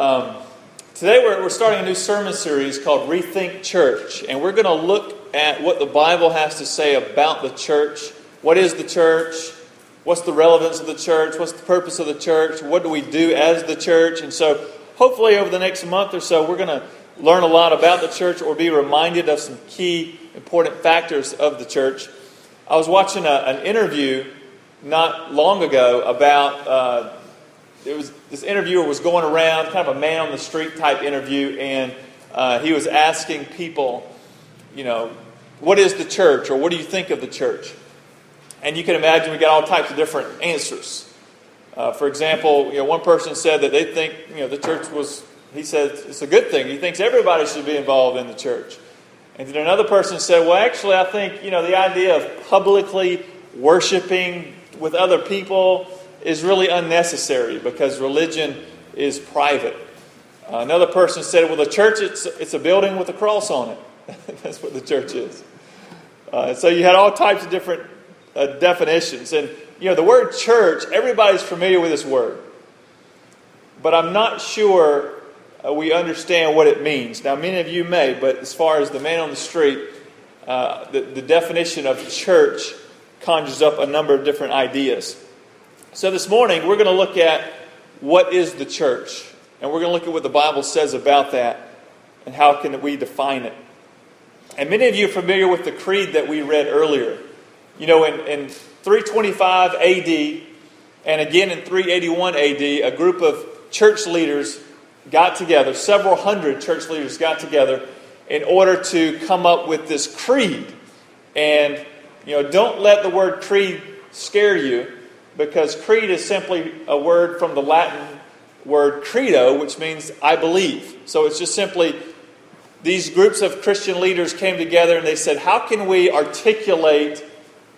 Um, today we're, we're starting a new sermon series called Rethink Church, and we're going to look at what the Bible has to say about the church. What is the church? What's the relevance of the church? What's the purpose of the church? What do we do as the church? And so, hopefully, over the next month or so, we're going to learn a lot about the church or be reminded of some key important factors of the church. I was watching a, an interview not long ago about uh, it was this interviewer was going around, kind of a man on the street type interview, and uh, he was asking people, you know, what is the church or what do you think of the church? And you can imagine we got all types of different answers. Uh, for example, you know, one person said that they think you know the church was. He said it's a good thing. He thinks everybody should be involved in the church. And then another person said, well, actually, I think you know the idea of publicly worshiping with other people is really unnecessary because religion is private. Uh, another person said, well, the church it's it's a building with a cross on it. That's what the church is. Uh, so you had all types of different uh, definitions. And, you know, the word church, everybody's familiar with this word. But I'm not sure uh, we understand what it means. Now, many of you may, but as far as the man on the street, uh, the, the definition of church conjures up a number of different ideas. So this morning, we're going to look at what is the church. And we're going to look at what the Bible says about that and how can we define it. And many of you are familiar with the creed that we read earlier. You know, in, in 325 AD and again in 381 AD, a group of church leaders got together, several hundred church leaders got together in order to come up with this creed. And, you know, don't let the word creed scare you because creed is simply a word from the Latin word credo, which means I believe. So it's just simply these groups of Christian leaders came together and they said, How can we articulate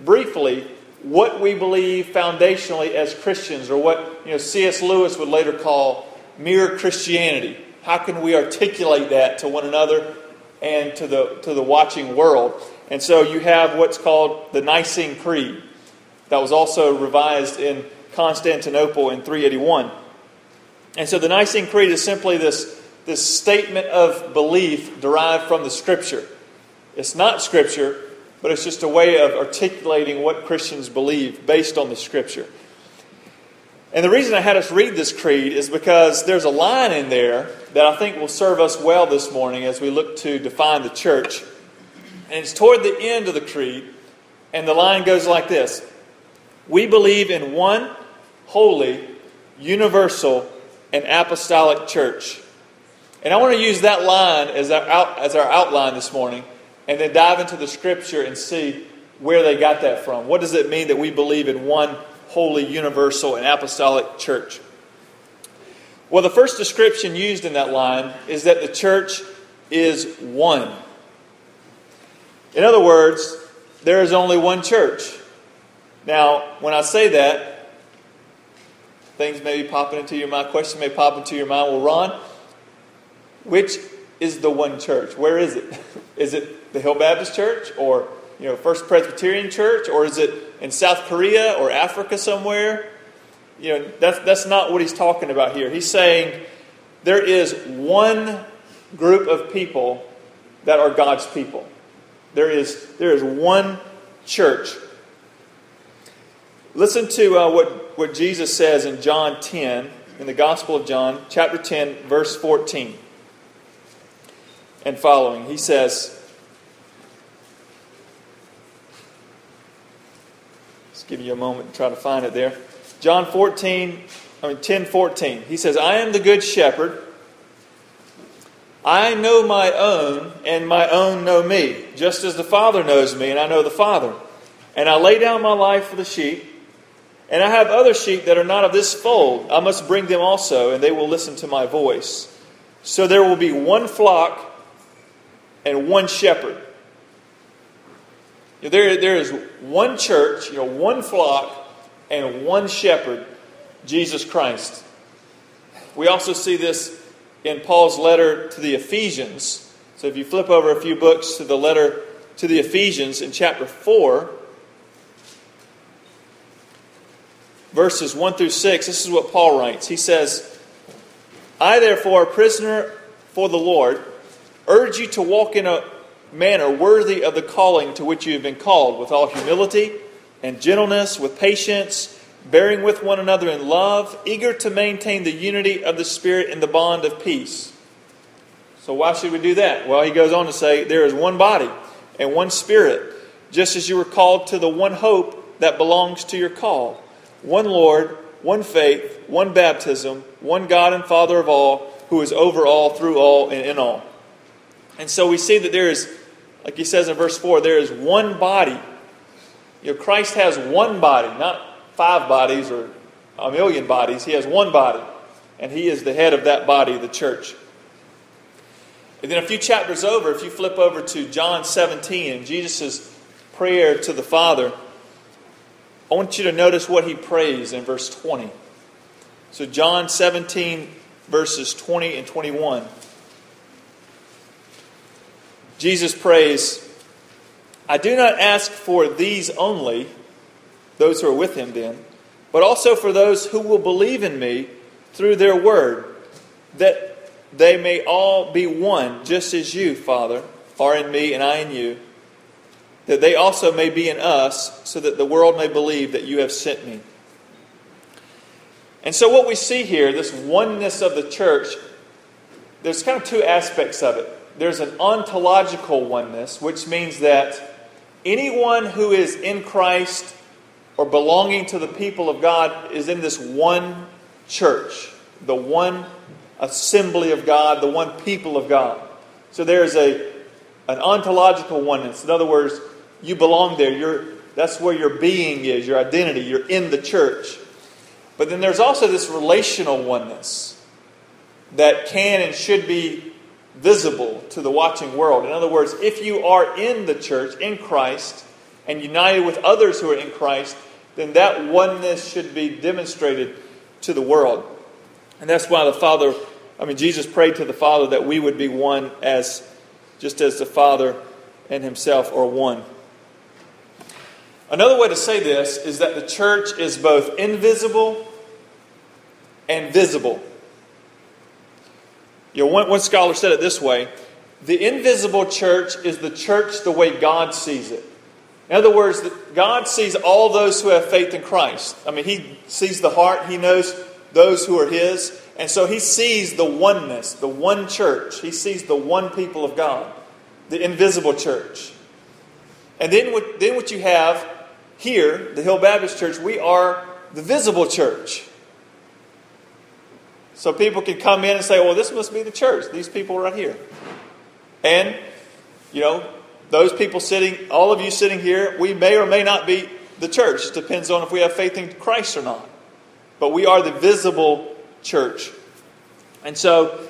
briefly what we believe foundationally as Christians, or what you know, C.S. Lewis would later call mere Christianity. How can we articulate that to one another and to the, to the watching world? And so you have what's called the Nicene Creed, that was also revised in Constantinople in 381. And so the Nicene Creed is simply this, this statement of belief derived from the Scripture. It's not Scripture, but it's just a way of articulating what Christians believe based on the Scripture. And the reason I had us read this creed is because there's a line in there that I think will serve us well this morning as we look to define the church. And it's toward the end of the creed, and the line goes like this We believe in one holy, universal, and apostolic church. And I want to use that line as our, out, as our outline this morning and then dive into the scripture and see where they got that from. What does it mean that we believe in one holy, universal, and apostolic church? Well, the first description used in that line is that the church is one. In other words, there is only one church. Now, when I say that, things may be popping into your mind, question may pop into your mind. Well, Ron, which is the one church? Where is it? Is it the Hill Baptist Church or you know First Presbyterian Church or is it in South Korea or Africa somewhere? You know that's that's not what he's talking about here. He's saying there is one group of people that are God's people. There is there is one church. Listen to uh, what what Jesus says in John 10 in the Gospel of John, chapter 10, verse 14 and following. He says, Just give you a moment to try to find it there. John 14, I mean 10 14. He says, I am the good shepherd. I know my own, and my own know me, just as the Father knows me, and I know the Father. And I lay down my life for the sheep. And I have other sheep that are not of this fold. I must bring them also, and they will listen to my voice. So there will be one flock and one shepherd. There, there is one church, you know, one flock, and one shepherd, Jesus Christ. We also see this in Paul's letter to the Ephesians. So if you flip over a few books to the letter to the Ephesians in chapter 4, verses 1 through 6, this is what Paul writes. He says, I, therefore, a prisoner for the Lord, urge you to walk in a manner worthy of the calling to which you have been called, with all humility and gentleness, with patience, bearing with one another in love, eager to maintain the unity of the Spirit in the bond of peace. So, why should we do that? Well, he goes on to say, There is one body and one Spirit, just as you were called to the one hope that belongs to your call one Lord, one faith, one baptism, one God and Father of all, who is over all, through all, and in all. And so we see that there is, like he says in verse 4, there is one body. You know, Christ has one body, not five bodies or a million bodies. He has one body, and he is the head of that body, the church. And then a few chapters over, if you flip over to John 17 and Jesus' prayer to the Father, I want you to notice what he prays in verse 20. So, John 17, verses 20 and 21. Jesus prays, I do not ask for these only, those who are with him then, but also for those who will believe in me through their word, that they may all be one, just as you, Father, are in me and I in you, that they also may be in us, so that the world may believe that you have sent me. And so, what we see here, this oneness of the church, there's kind of two aspects of it. There's an ontological oneness, which means that anyone who is in Christ or belonging to the people of God is in this one church, the one assembly of God, the one people of God. So there's a an ontological oneness. In other words, you belong there. You're, that's where your being is, your identity. You're in the church. But then there's also this relational oneness that can and should be visible to the watching world. In other words, if you are in the church, in Christ, and united with others who are in Christ, then that oneness should be demonstrated to the world. And that's why the Father, I mean, Jesus prayed to the Father that we would be one as, just as the Father and Himself are one. Another way to say this is that the church is both invisible and visible. You know, one, one scholar said it this way the invisible church is the church the way God sees it. In other words, God sees all those who have faith in Christ. I mean, He sees the heart, He knows those who are His, and so He sees the oneness, the one church. He sees the one people of God, the invisible church. And then what, then what you have here, the Hill Baptist Church, we are the visible church. So people can come in and say, well, this must be the church. These people right here. And, you know, those people sitting, all of you sitting here, we may or may not be the church. It depends on if we have faith in Christ or not. But we are the visible church. And so,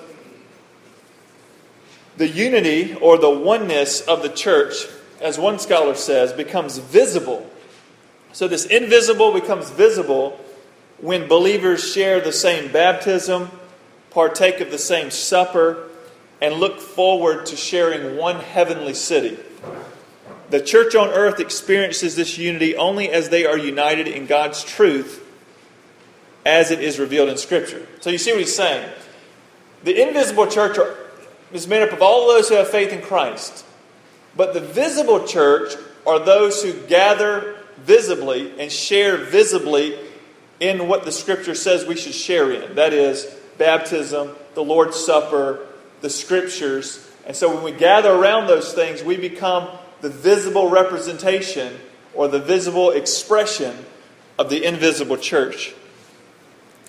the unity or the oneness of the church, as one scholar says, becomes visible. So, this invisible becomes visible when believers share the same baptism, partake of the same supper, and look forward to sharing one heavenly city. The church on earth experiences this unity only as they are united in God's truth as it is revealed in Scripture. So you see what he's saying. The invisible church is made up of all those who have faith in Christ. But the visible church are those who gather visibly and share visibly in what the scripture says we should share in. That is, baptism, the Lord's Supper, the scriptures. And so when we gather around those things, we become the visible representation or the visible expression of the invisible church.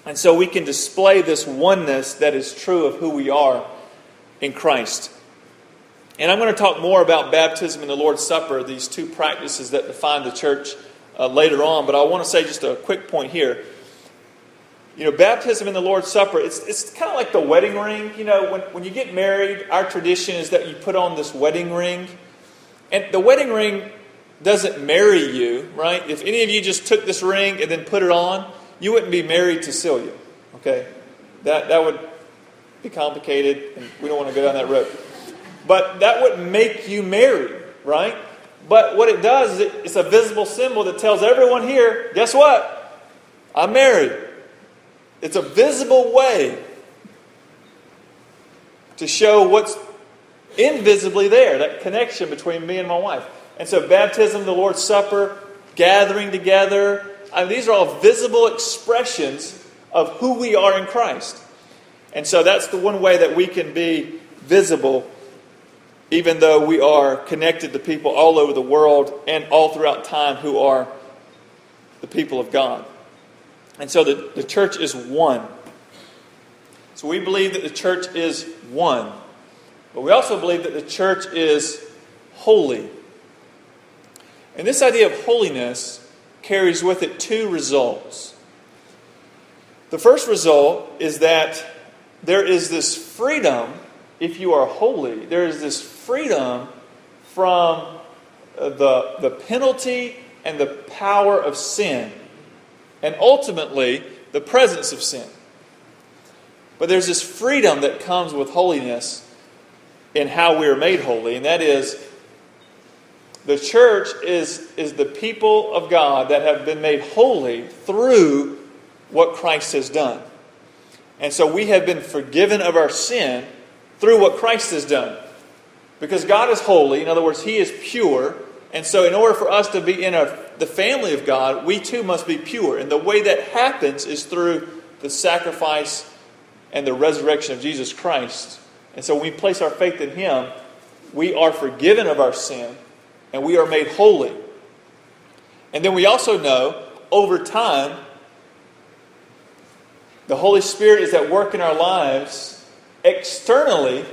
And so we can display this oneness that is true of who we are in Christ. And I'm going to talk more about baptism and the Lord's Supper, these two practices that define the church uh, later on, but I want to say just a quick point here. You know, baptism and the Lord's Supper, it's, it's kind of like the wedding ring. You know, when, when you get married, our tradition is that you put on this wedding ring. And the wedding ring doesn't marry you, right? If any of you just took this ring and then put it on, you wouldn't be married to Celia, okay? That, that would be complicated, and we don't want to go down that road. But that wouldn't make you married, right? But what it does is it, it's a visible symbol that tells everyone here guess what? I'm married. It's a visible way to show what's invisibly there, that connection between me and my wife. And so, baptism, the Lord's Supper, gathering together, I mean, these are all visible expressions of who we are in Christ. And so, that's the one way that we can be visible, even though we are connected to people all over the world and all throughout time who are the people of God. And so, the, the church is one. So, we believe that the church is one. But we also believe that the church is holy. And this idea of holiness carries with it two results. The first result is that there is this freedom, if you are holy, there is this freedom from uh, the, the penalty and the power of sin, and ultimately the presence of sin. But there's this freedom that comes with holiness in how we are made holy, and that is the church is, is the people of God that have been made holy through what Christ has done. And so we have been forgiven of our sin through what Christ has done. Because God is holy, in other words, He is pure. And so, in order for us to be in a, the family of God, we too must be pure. And the way that happens is through the sacrifice and the resurrection of Jesus Christ. And so, when we place our faith in Him, we are forgiven of our sin and we are made holy. And then we also know over time, the Holy Spirit is at work in our lives externally,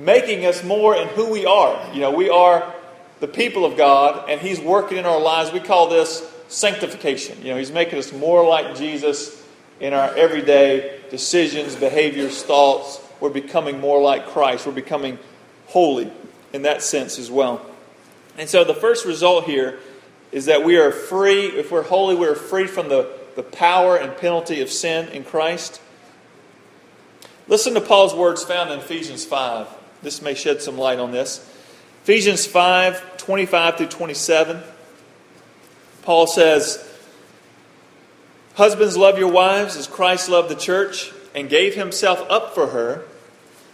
making us more in who we are. You know, we are the people of God, and He's working in our lives. We call this sanctification. You know, He's making us more like Jesus in our everyday decisions, behaviors, thoughts. We're becoming more like Christ. We're becoming holy in that sense as well. And so the first result here is that we are free, if we're holy, we're free from the, the power and penalty of sin in Christ. Listen to Paul's words found in Ephesians 5. This may shed some light on this. Ephesians 5 25 through 27. Paul says, Husbands, love your wives as Christ loved the church and gave himself up for her,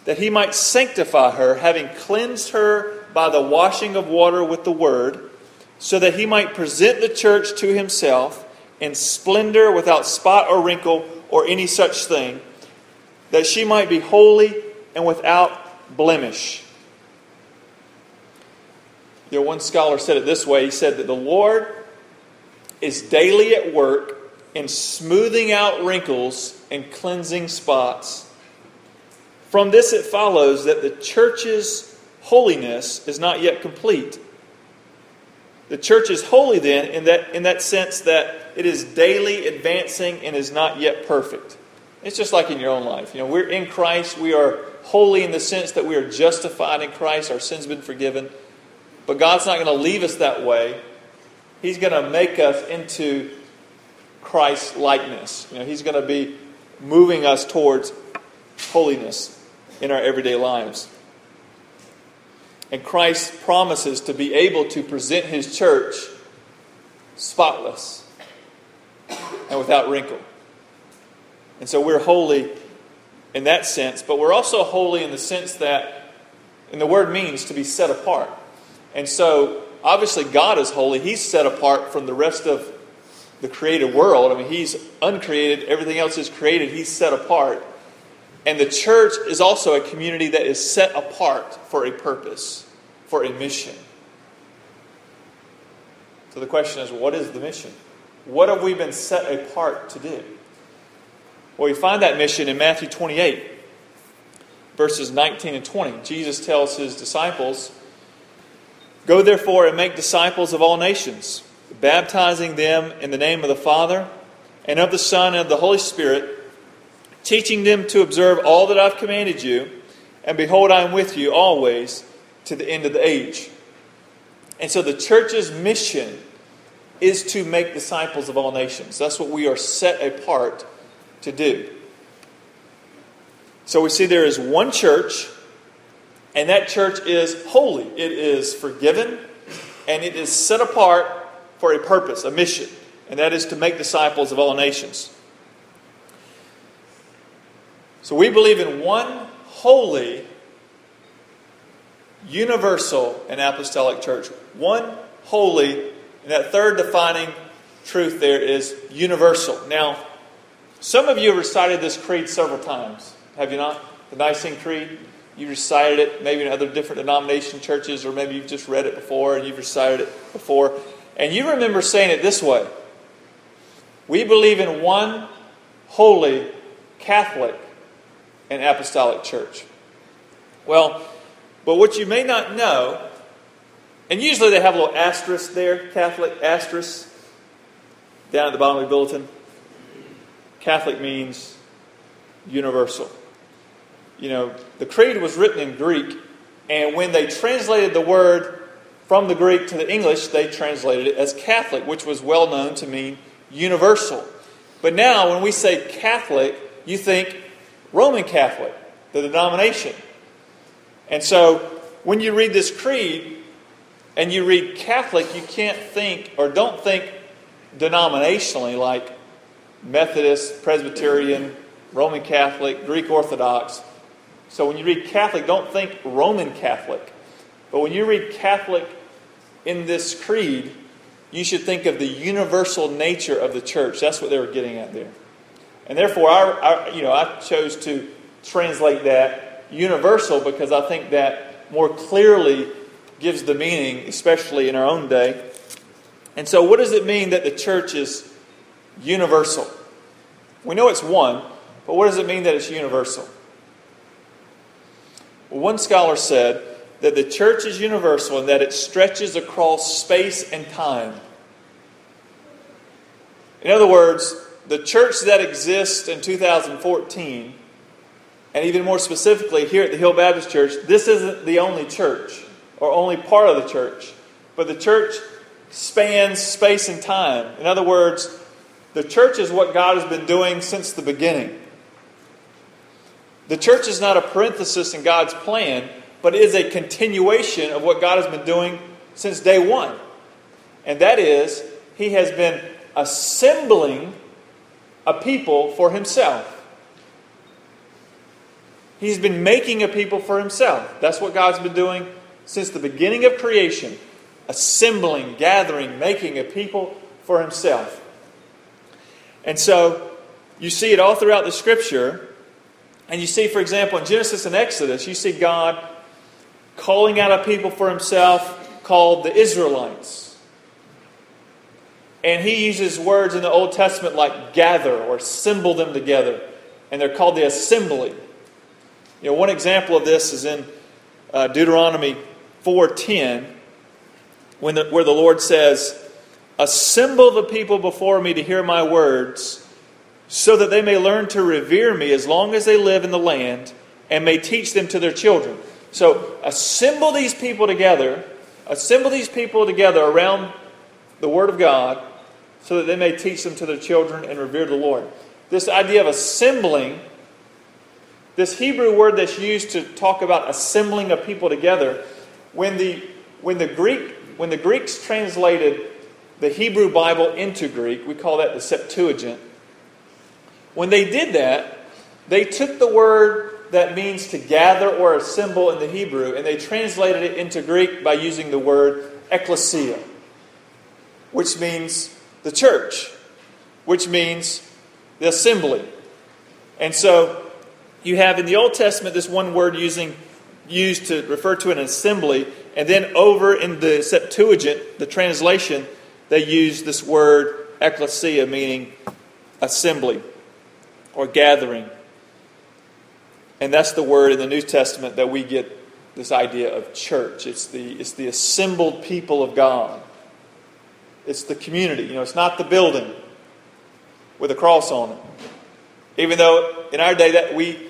that he might sanctify her, having cleansed her by the washing of water with the word, so that he might present the church to himself in splendor without spot or wrinkle or any such thing, that she might be holy and without blemish. You know, one scholar said it this way he said that the Lord is daily at work in smoothing out wrinkles and cleansing spots. From this, it follows that the church's holiness is not yet complete. The church is holy then in that, in that sense that it is daily advancing and is not yet perfect. It's just like in your own life. You know, we're in Christ, we are holy in the sense that we are justified in Christ, our sins been forgiven. But God's not going to leave us that way. He's going to make us into Christ's likeness. You know, he's going to be moving us towards holiness in our everyday lives. And Christ promises to be able to present his church spotless and without wrinkle. And so we're holy in that sense, but we're also holy in the sense that, and the word means to be set apart. And so, obviously, God is holy. He's set apart from the rest of the created world. I mean, He's uncreated, everything else is created, He's set apart. And the church is also a community that is set apart for a purpose, for a mission. So the question is what is the mission? What have we been set apart to do? Well, we find that mission in Matthew 28, verses 19 and 20. Jesus tells his disciples, Go therefore and make disciples of all nations, baptizing them in the name of the Father, and of the Son, and of the Holy Spirit teaching them to observe all that I've commanded you, and behold, I am with you always to the end of the age. And so the church's mission is to make disciples of all nations. That's what we are set apart to do. So we see there is one church, and that church is holy. It is forgiven, and it is set apart for a purpose, a mission, and that is to make disciples of all nations. So we believe in one holy, universal, and apostolic church. One holy, and that third defining truth there is universal. Now, some of you have recited this creed several times, have you not? The Nicene Creed. You recited it maybe in other different denomination churches, or maybe you've just read it before and you've recited it before. And you remember saying it this way We believe in one holy, Catholic, and apostolic church. Well, but what you may not know, and usually they have a little asterisk there, Catholic asterisk, down at the bottom of the bulletin. Catholic means universal. You know, the creed was written in Greek, and when they translated the word from the Greek to the English, they translated it as Catholic, which was well known to mean universal. But now, when we say Catholic, you think Roman Catholic, the denomination. And so, when you read this creed and you read Catholic, you can't think or don't think denominationally like Methodist, Presbyterian, Roman Catholic, Greek Orthodox. So when you read Catholic, don't think Roman Catholic. But when you read Catholic in this creed, you should think of the universal nature of the church. That's what they were getting at there. And therefore, our, our, you know, I chose to translate that universal because I think that more clearly gives the meaning, especially in our own day. And so, what does it mean that the church is universal? We know it's one, but what does it mean that it's universal? Well, one scholar said that the church is universal and that it stretches across space and time. In other words, the church that exists in 2014, and even more specifically here at the Hill Baptist Church, this isn't the only church or only part of the church, but the church spans space and time. In other words, the church is what God has been doing since the beginning. The church is not a parenthesis in God's plan, but it is a continuation of what God has been doing since day one. And that is, He has been assembling a people for Himself. He's been making a people for Himself. That's what God's been doing since the beginning of creation assembling, gathering, making a people for Himself. And so you see it all throughout the Scripture. And you see, for example, in Genesis and Exodus, you see God calling out a people for Himself called the Israelites. And He uses words in the Old Testament like gather or assemble them together. And they're called the assembly. You know, one example of this is in uh, Deuteronomy 4:10, when the, where the Lord says, Assemble the people before me to hear my words, so that they may learn to revere me as long as they live in the land, and may teach them to their children. So, assemble these people together, assemble these people together around the Word of God, so that they may teach them to their children and revere the Lord. This idea of assembling, this Hebrew word that's used to talk about assembling a people together, when the, when the Greek when the Greeks translated the Hebrew Bible into Greek, we call that the Septuagint. When they did that, they took the word that means to gather or assemble in the Hebrew and they translated it into Greek by using the word ecclesia, which means the church, which means the assembly. And so you have in the Old Testament this one word using used to refer to an assembly. And then over in the Septuagint, the translation, they use this word ecclesia, meaning assembly or gathering. And that's the word in the New Testament that we get this idea of church. It's the, it's the assembled people of God. It's the community. You know, it's not the building with a cross on it. Even though in our day that we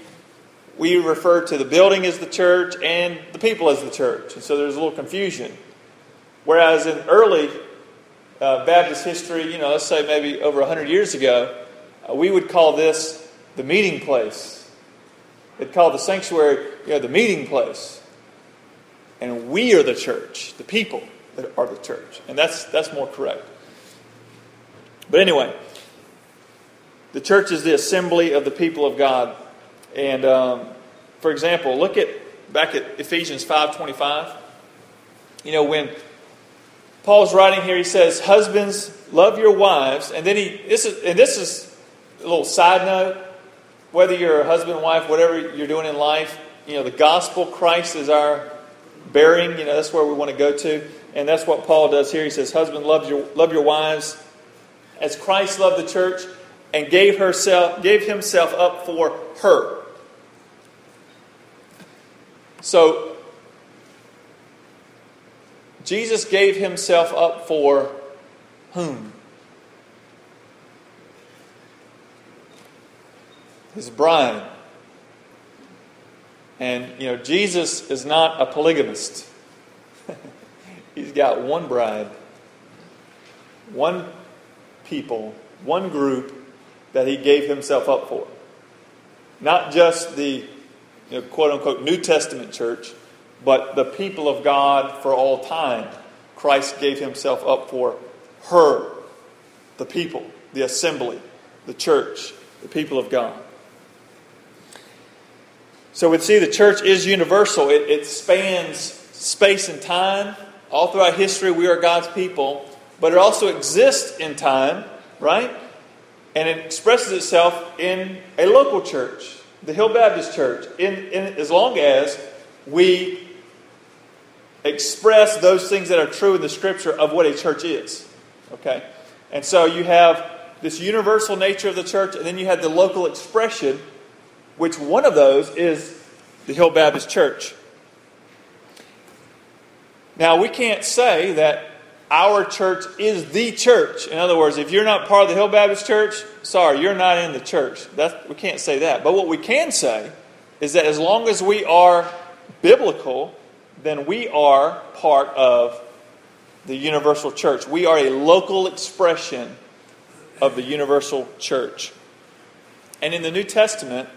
we refer to the building as the church and the people as the church. And so there's a little confusion. Whereas in early uh, Baptist history, you know, let's say maybe over 100 years ago, uh, we would call this the meeting place. They'd call the sanctuary, you know, the meeting place. And we are the church, the people that are the church. And that's, that's more correct. But anyway, the church is the assembly of the people of God and um, For example, look at back at Ephesians 5:25. You know, when Paul's writing here, he says, Husbands, love your wives. And then he this is and this is a little side note. Whether you're a husband, wife, whatever you're doing in life, you know, the gospel, Christ is our bearing, you know, that's where we want to go to. And that's what Paul does here. He says, Husband, love your love your wives as Christ loved the church and gave herself gave himself up for her. So Jesus gave himself up for whom? His bride. And, you know, Jesus is not a polygamist. He's got one bride, one people, one group that he gave himself up for. Not just the you know, quote unquote New Testament church, but the people of God for all time. Christ gave himself up for her, the people, the assembly, the church, the people of God. So we see the church is universal, it, it spans space and time. All throughout history, we are God's people, but it also exists in time, right? And it expresses itself in a local church, the Hill Baptist Church, in, in, as long as we express those things that are true in the Scripture of what a church is. Okay? And so you have this universal nature of the church, and then you have the local expression which one of those is the Hill Baptist Church. Now, we can't say that our church is the church. In other words, if you're not part of the Hill Baptist Church, sorry, you're not in the church. That's, we can't say that. But what we can say is that as long as we are biblical, then we are part of the universal church. We are a local expression of the universal church. And in the New Testament,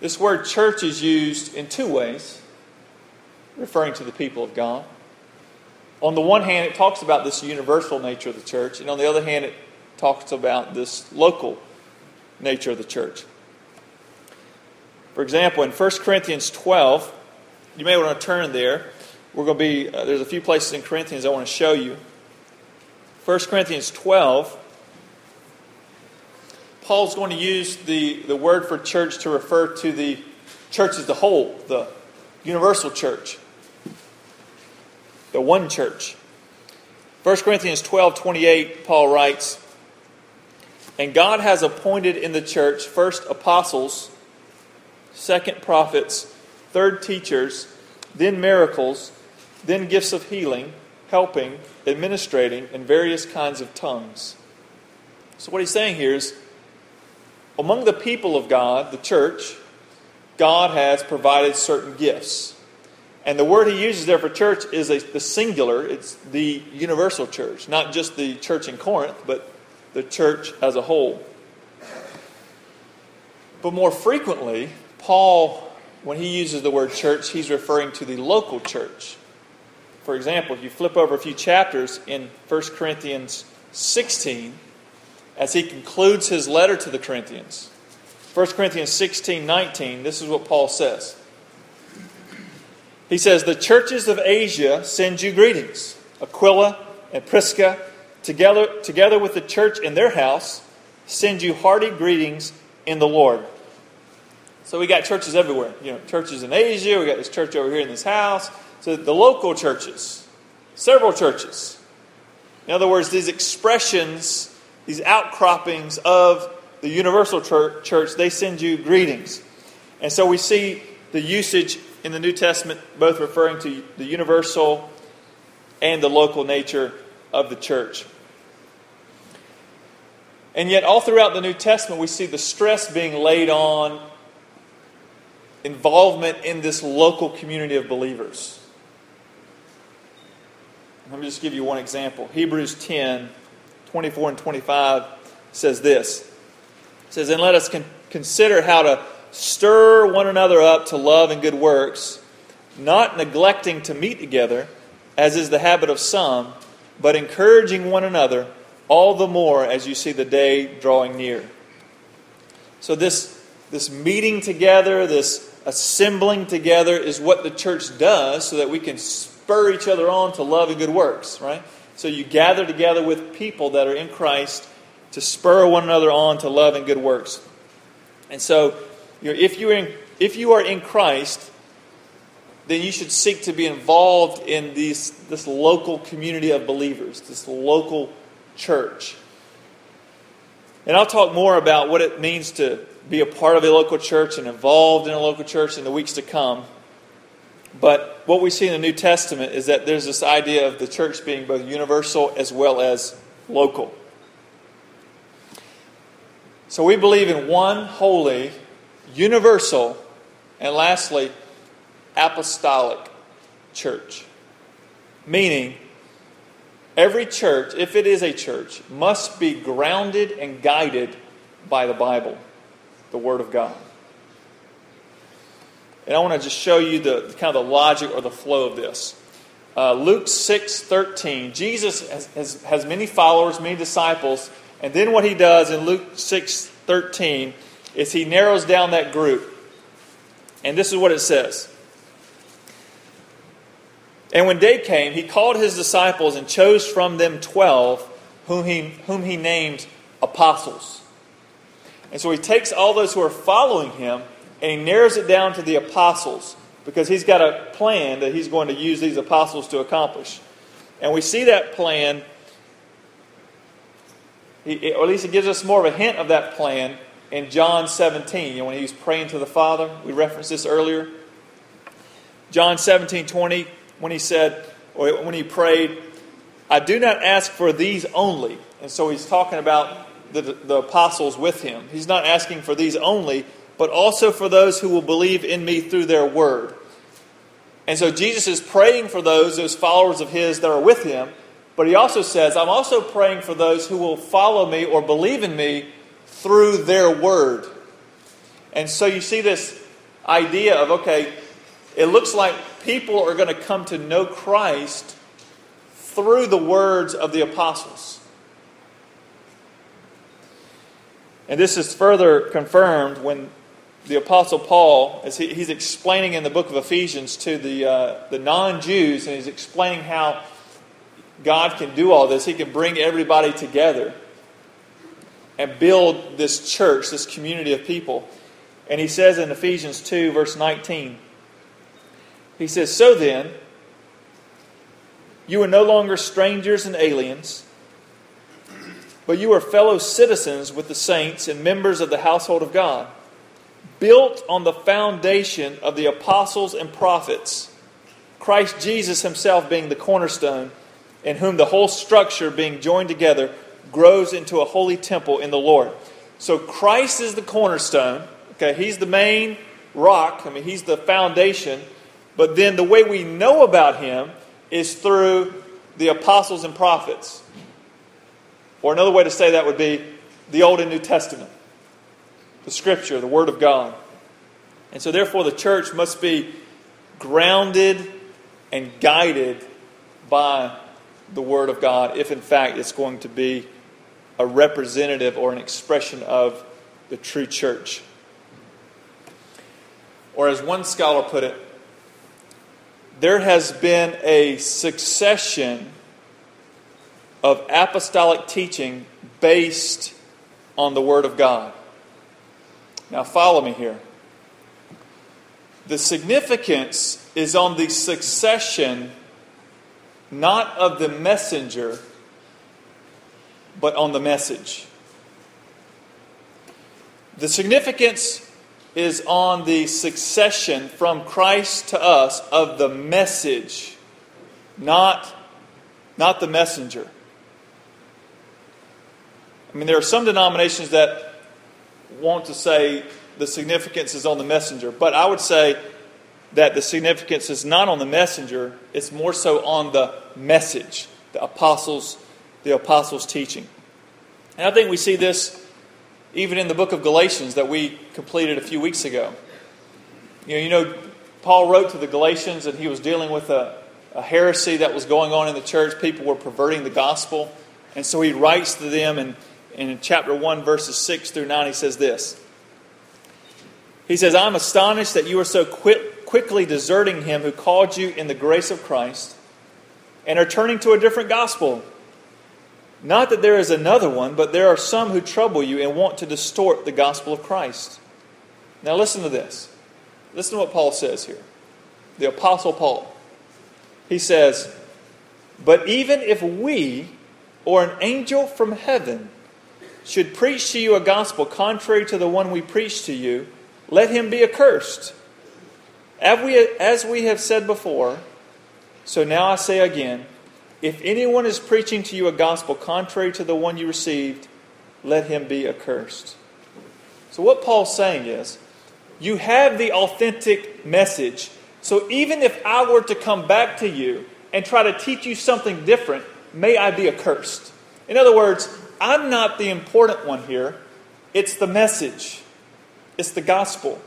this word church is used in two ways, referring to the people of God. On the one hand, it talks about this universal nature of the church, and on the other hand, it talks about this local nature of the church. For example, in 1 Corinthians 12, you may want to turn there. We're going to be, uh, there's a few places in Corinthians I want to show you. 1 Corinthians 12 Paul's going to use the, the word for church to refer to the church as the whole, the universal church, the one church. 1 Corinthians 12 28, Paul writes, And God has appointed in the church first apostles, second prophets, third teachers, then miracles, then gifts of healing, helping, administrating, and various kinds of tongues. So, what he's saying here is among the people of God, the church, God has provided certain gifts. And the word he uses there for church is a, the singular, it's the universal church, not just the church in Corinth, but the church as a whole. But more frequently, Paul, when he uses the word church, he's referring to the local church. For example, if you flip over a few chapters in 1 Corinthians 16, as he concludes his letter to the Corinthians. 1 Corinthians 16 19, this is what Paul says. He says, The churches of Asia send you greetings. Aquila and Prisca, together, together with the church in their house, send you hearty greetings in the Lord. So we got churches everywhere. You know, churches in Asia, we got this church over here in this house. So the local churches, several churches. In other words, these expressions these outcroppings of the universal church, they send you greetings. And so we see the usage in the New Testament both referring to the universal and the local nature of the church. And yet, all throughout the New Testament, we see the stress being laid on involvement in this local community of believers. Let me just give you one example. Hebrews 10 24 and 25 says this. It says, And let us con- consider how to stir one another up to love and good works, not neglecting to meet together, as is the habit of some, but encouraging one another all the more as you see the day drawing near. So, this this meeting together, this assembling together is what the church does so that we can spur each other on to love and good works, right? So you gather together with people that are in Christ to spur one another on to love and good works. And so, you know, if, you're in, if you are in Christ, then you should seek to be involved in these, this local community of believers, this local church. And I'll talk more about what it means to be a part of a local church and involved in a local church in the weeks to come. But what we see in the New Testament is that there's this idea of the church being both universal as well as local. So we believe in one holy, universal, and lastly, apostolic church. Meaning, every church, if it is a church, must be grounded and guided by the Bible, the Word of God. And I want to just show you the kind of the logic or the flow of this. Uh, Luke 6 13, Jesus has, has, has many followers, many disciples, and then what he does in Luke 6 13 is he narrows down that group. And this is what it says. And when day came, he called his disciples and chose from them twelve, whom he, whom he named apostles. And so he takes all those who are following him and he narrows it down to the apostles because he's got a plan that he's going to use these apostles to accomplish. And we see that plan, or at least it gives us more of a hint of that plan in John 17, you know, when he was praying to the Father. We referenced this earlier. John 17, 20, when he said, or when he prayed, I do not ask for these only. And so he's talking about the, the apostles with him. He's not asking for these only, but also for those who will believe in me through their word. And so Jesus is praying for those, those followers of his that are with him, but he also says, I'm also praying for those who will follow me or believe in me through their word. And so you see this idea of, okay, it looks like people are going to come to know Christ through the words of the apostles. And this is further confirmed when the Apostle Paul, as he, he's explaining in the book of Ephesians to the, uh, the non Jews, and he's explaining how God can do all this. He can bring everybody together and build this church, this community of people. And he says in Ephesians 2, verse 19, he says, So then, you are no longer strangers and aliens, but you are fellow citizens with the saints and members of the household of God built on the foundation of the apostles and prophets, Christ Jesus himself being the cornerstone, in whom the whole structure being joined together grows into a holy temple in the Lord. So Christ is the cornerstone. Okay, he's the main rock. I mean, he's the foundation. But then the way we know about him is through the apostles and prophets. Or another way to say that would be the Old and New Testament the Scripture, the Word of God. And so, therefore, the church must be grounded and guided by the Word of God if, in fact, it's going to be a representative or an expression of the true church. Or, as one scholar put it, there has been a succession of apostolic teaching based on the Word of God. Now, follow me here. The significance is on the succession, not of the messenger, but on the message. The significance is on the succession from Christ to us of the message, not, not the messenger. I mean, there are some denominations that want to say the significance is on the messenger, but I would say that the significance is not on the messenger, it's more so on the message, the apostles, the apostles' teaching. And I think we see this even in the book of Galatians that we completed a few weeks ago. You know, you know Paul wrote to the Galatians and he was dealing with a, a heresy that was going on in the church. People were perverting the gospel. And so he writes to them and in chapter 1, verses 6 through 9, he says this He says, I'm astonished that you are so quick, quickly deserting him who called you in the grace of Christ and are turning to a different gospel. Not that there is another one, but there are some who trouble you and want to distort the gospel of Christ. Now, listen to this. Listen to what Paul says here. The Apostle Paul. He says, But even if we or an angel from heaven should preach to you a gospel contrary to the one we preach to you, let him be accursed. As we, as we have said before, so now I say again if anyone is preaching to you a gospel contrary to the one you received, let him be accursed. So, what Paul's saying is, you have the authentic message. So, even if I were to come back to you and try to teach you something different, may I be accursed. In other words, I'm not the important one here, it's the message. It's the gospel.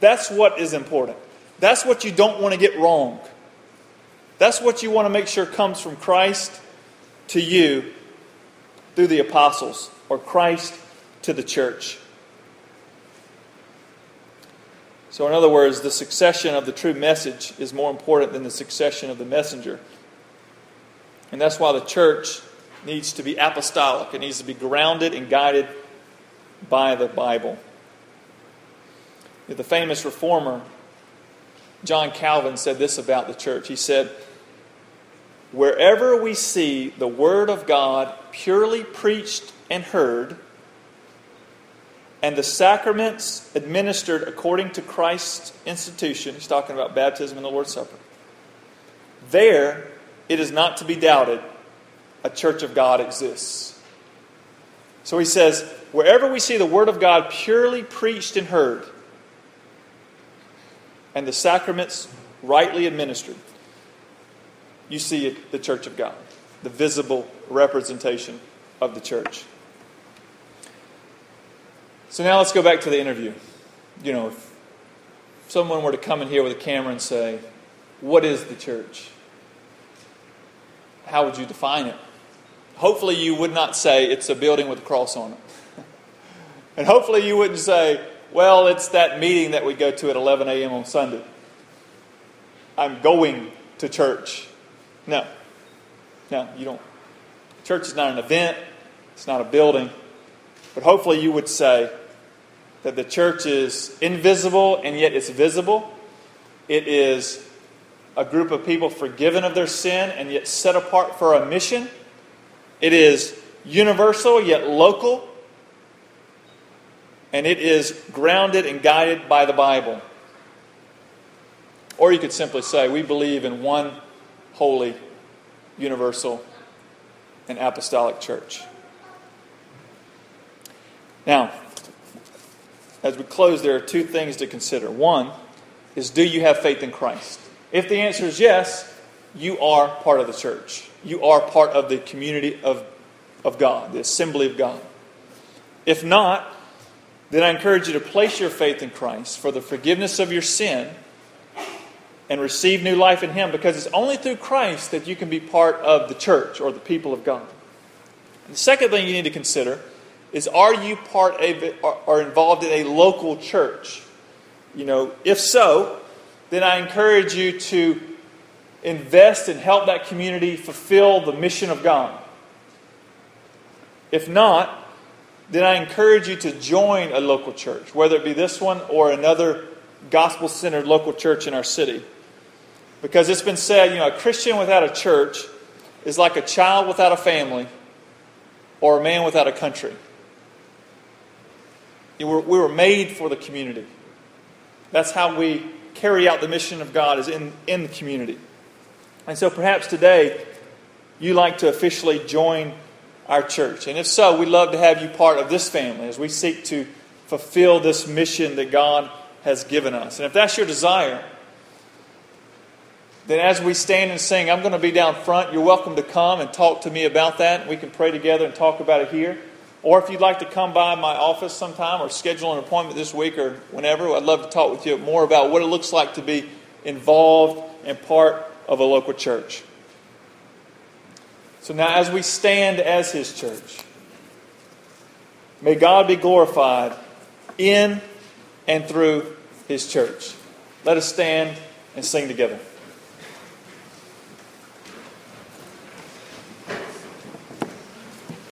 That's what is important. That's what you don't want to get wrong. That's what you want to make sure comes from Christ to you through the apostles, or Christ to the church. So, in other words, the succession of the true message is more important than the succession of the messenger. And that's why the church needs to be apostolic, it needs to be grounded and guided by the Bible. The famous reformer John Calvin said this about the church. He said, Wherever we see the Word of God purely preached and heard, and the sacraments administered according to Christ's institution, he's talking about baptism and the Lord's Supper, there it is not to be doubted a church of God exists. So he says, wherever we see the Word of God purely preached and heard, and the sacraments rightly administered, you see it, the church of God, the visible representation of the church. So now let's go back to the interview. You know, if someone were to come in here with a camera and say, What is the church? How would you define it? Hopefully, you would not say it's a building with a cross on it. and hopefully, you wouldn't say, well, it's that meeting that we go to at 11 a.m. on Sunday. I'm going to church. No. No, you don't. Church is not an event, it's not a building. But hopefully, you would say that the church is invisible and yet it's visible. It is a group of people forgiven of their sin and yet set apart for a mission. It is universal yet local and it is grounded and guided by the Bible. Or you could simply say, we believe in one holy, universal, and apostolic church. Now, as we close, there are two things to consider. One is do you have faith in Christ? If the answer is yes, you are part of the church. You are part of the community of, of God, the assembly of God. If not, then I encourage you to place your faith in Christ for the forgiveness of your sin and receive new life in Him because it's only through Christ that you can be part of the church or the people of God. And the second thing you need to consider is are you part of or involved in a local church? You know, if so, then I encourage you to invest and help that community fulfill the mission of God. If not, then I encourage you to join a local church, whether it be this one or another gospel centered local church in our city. Because it's been said, you know, a Christian without a church is like a child without a family or a man without a country. We were made for the community. That's how we carry out the mission of God is in, in the community. And so perhaps today you like to officially join our church. And if so, we'd love to have you part of this family as we seek to fulfill this mission that God has given us. And if that's your desire, then as we stand and sing, I'm going to be down front. You're welcome to come and talk to me about that. We can pray together and talk about it here. Or if you'd like to come by my office sometime or schedule an appointment this week or whenever, I'd love to talk with you more about what it looks like to be involved and part of a local church. So now, as we stand as His church, may God be glorified in and through his church. Let us stand and sing together.